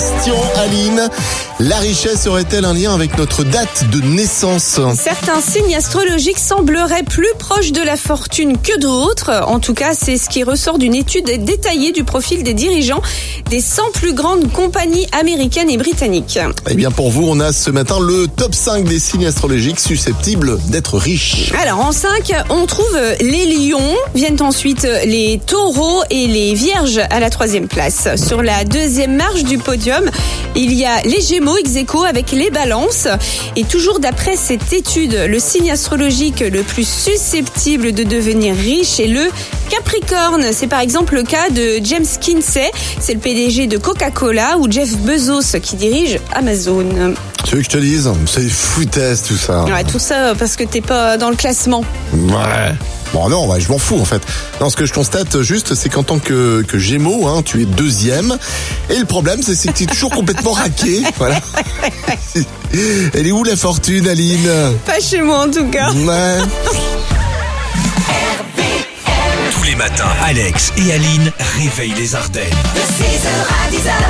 question, Aline. La richesse aurait-elle un lien avec notre date de naissance Certains signes astrologiques sembleraient plus proches de la fortune que d'autres. En tout cas, c'est ce qui ressort d'une étude détaillée du profil des dirigeants des 100 plus grandes compagnies américaines et britanniques. Eh bien, pour vous, on a ce matin le top 5 des signes astrologiques susceptibles d'être riches. Alors, en 5, on trouve les lions, viennent ensuite les taureaux et les vierges à la troisième place. Sur la deuxième marche du podium, il y a les gémeaux ex aequo avec les balances. Et toujours d'après cette étude, le signe astrologique le plus susceptible de devenir riche est le Capricorne. C'est par exemple le cas de James Kinsey, c'est le PDG de Coca-Cola, ou Jeff Bezos qui dirige Amazon. Tu veux que je te dise? C'est foutaise tout ça. Ouais, tout ça parce que t'es pas dans le classement. Ouais. Bon non, ouais, je m'en fous en fait. Non, ce que je constate juste, c'est qu'en tant que, que Gémeaux, hein, tu es deuxième. Et le problème, c'est que tu es toujours complètement raqué. Voilà. Elle est où la fortune, Aline? Pas chez moi en tout cas. Ouais. Tous les matins, Alex et Aline réveillent les Ardennes. De 6h à 10h, bon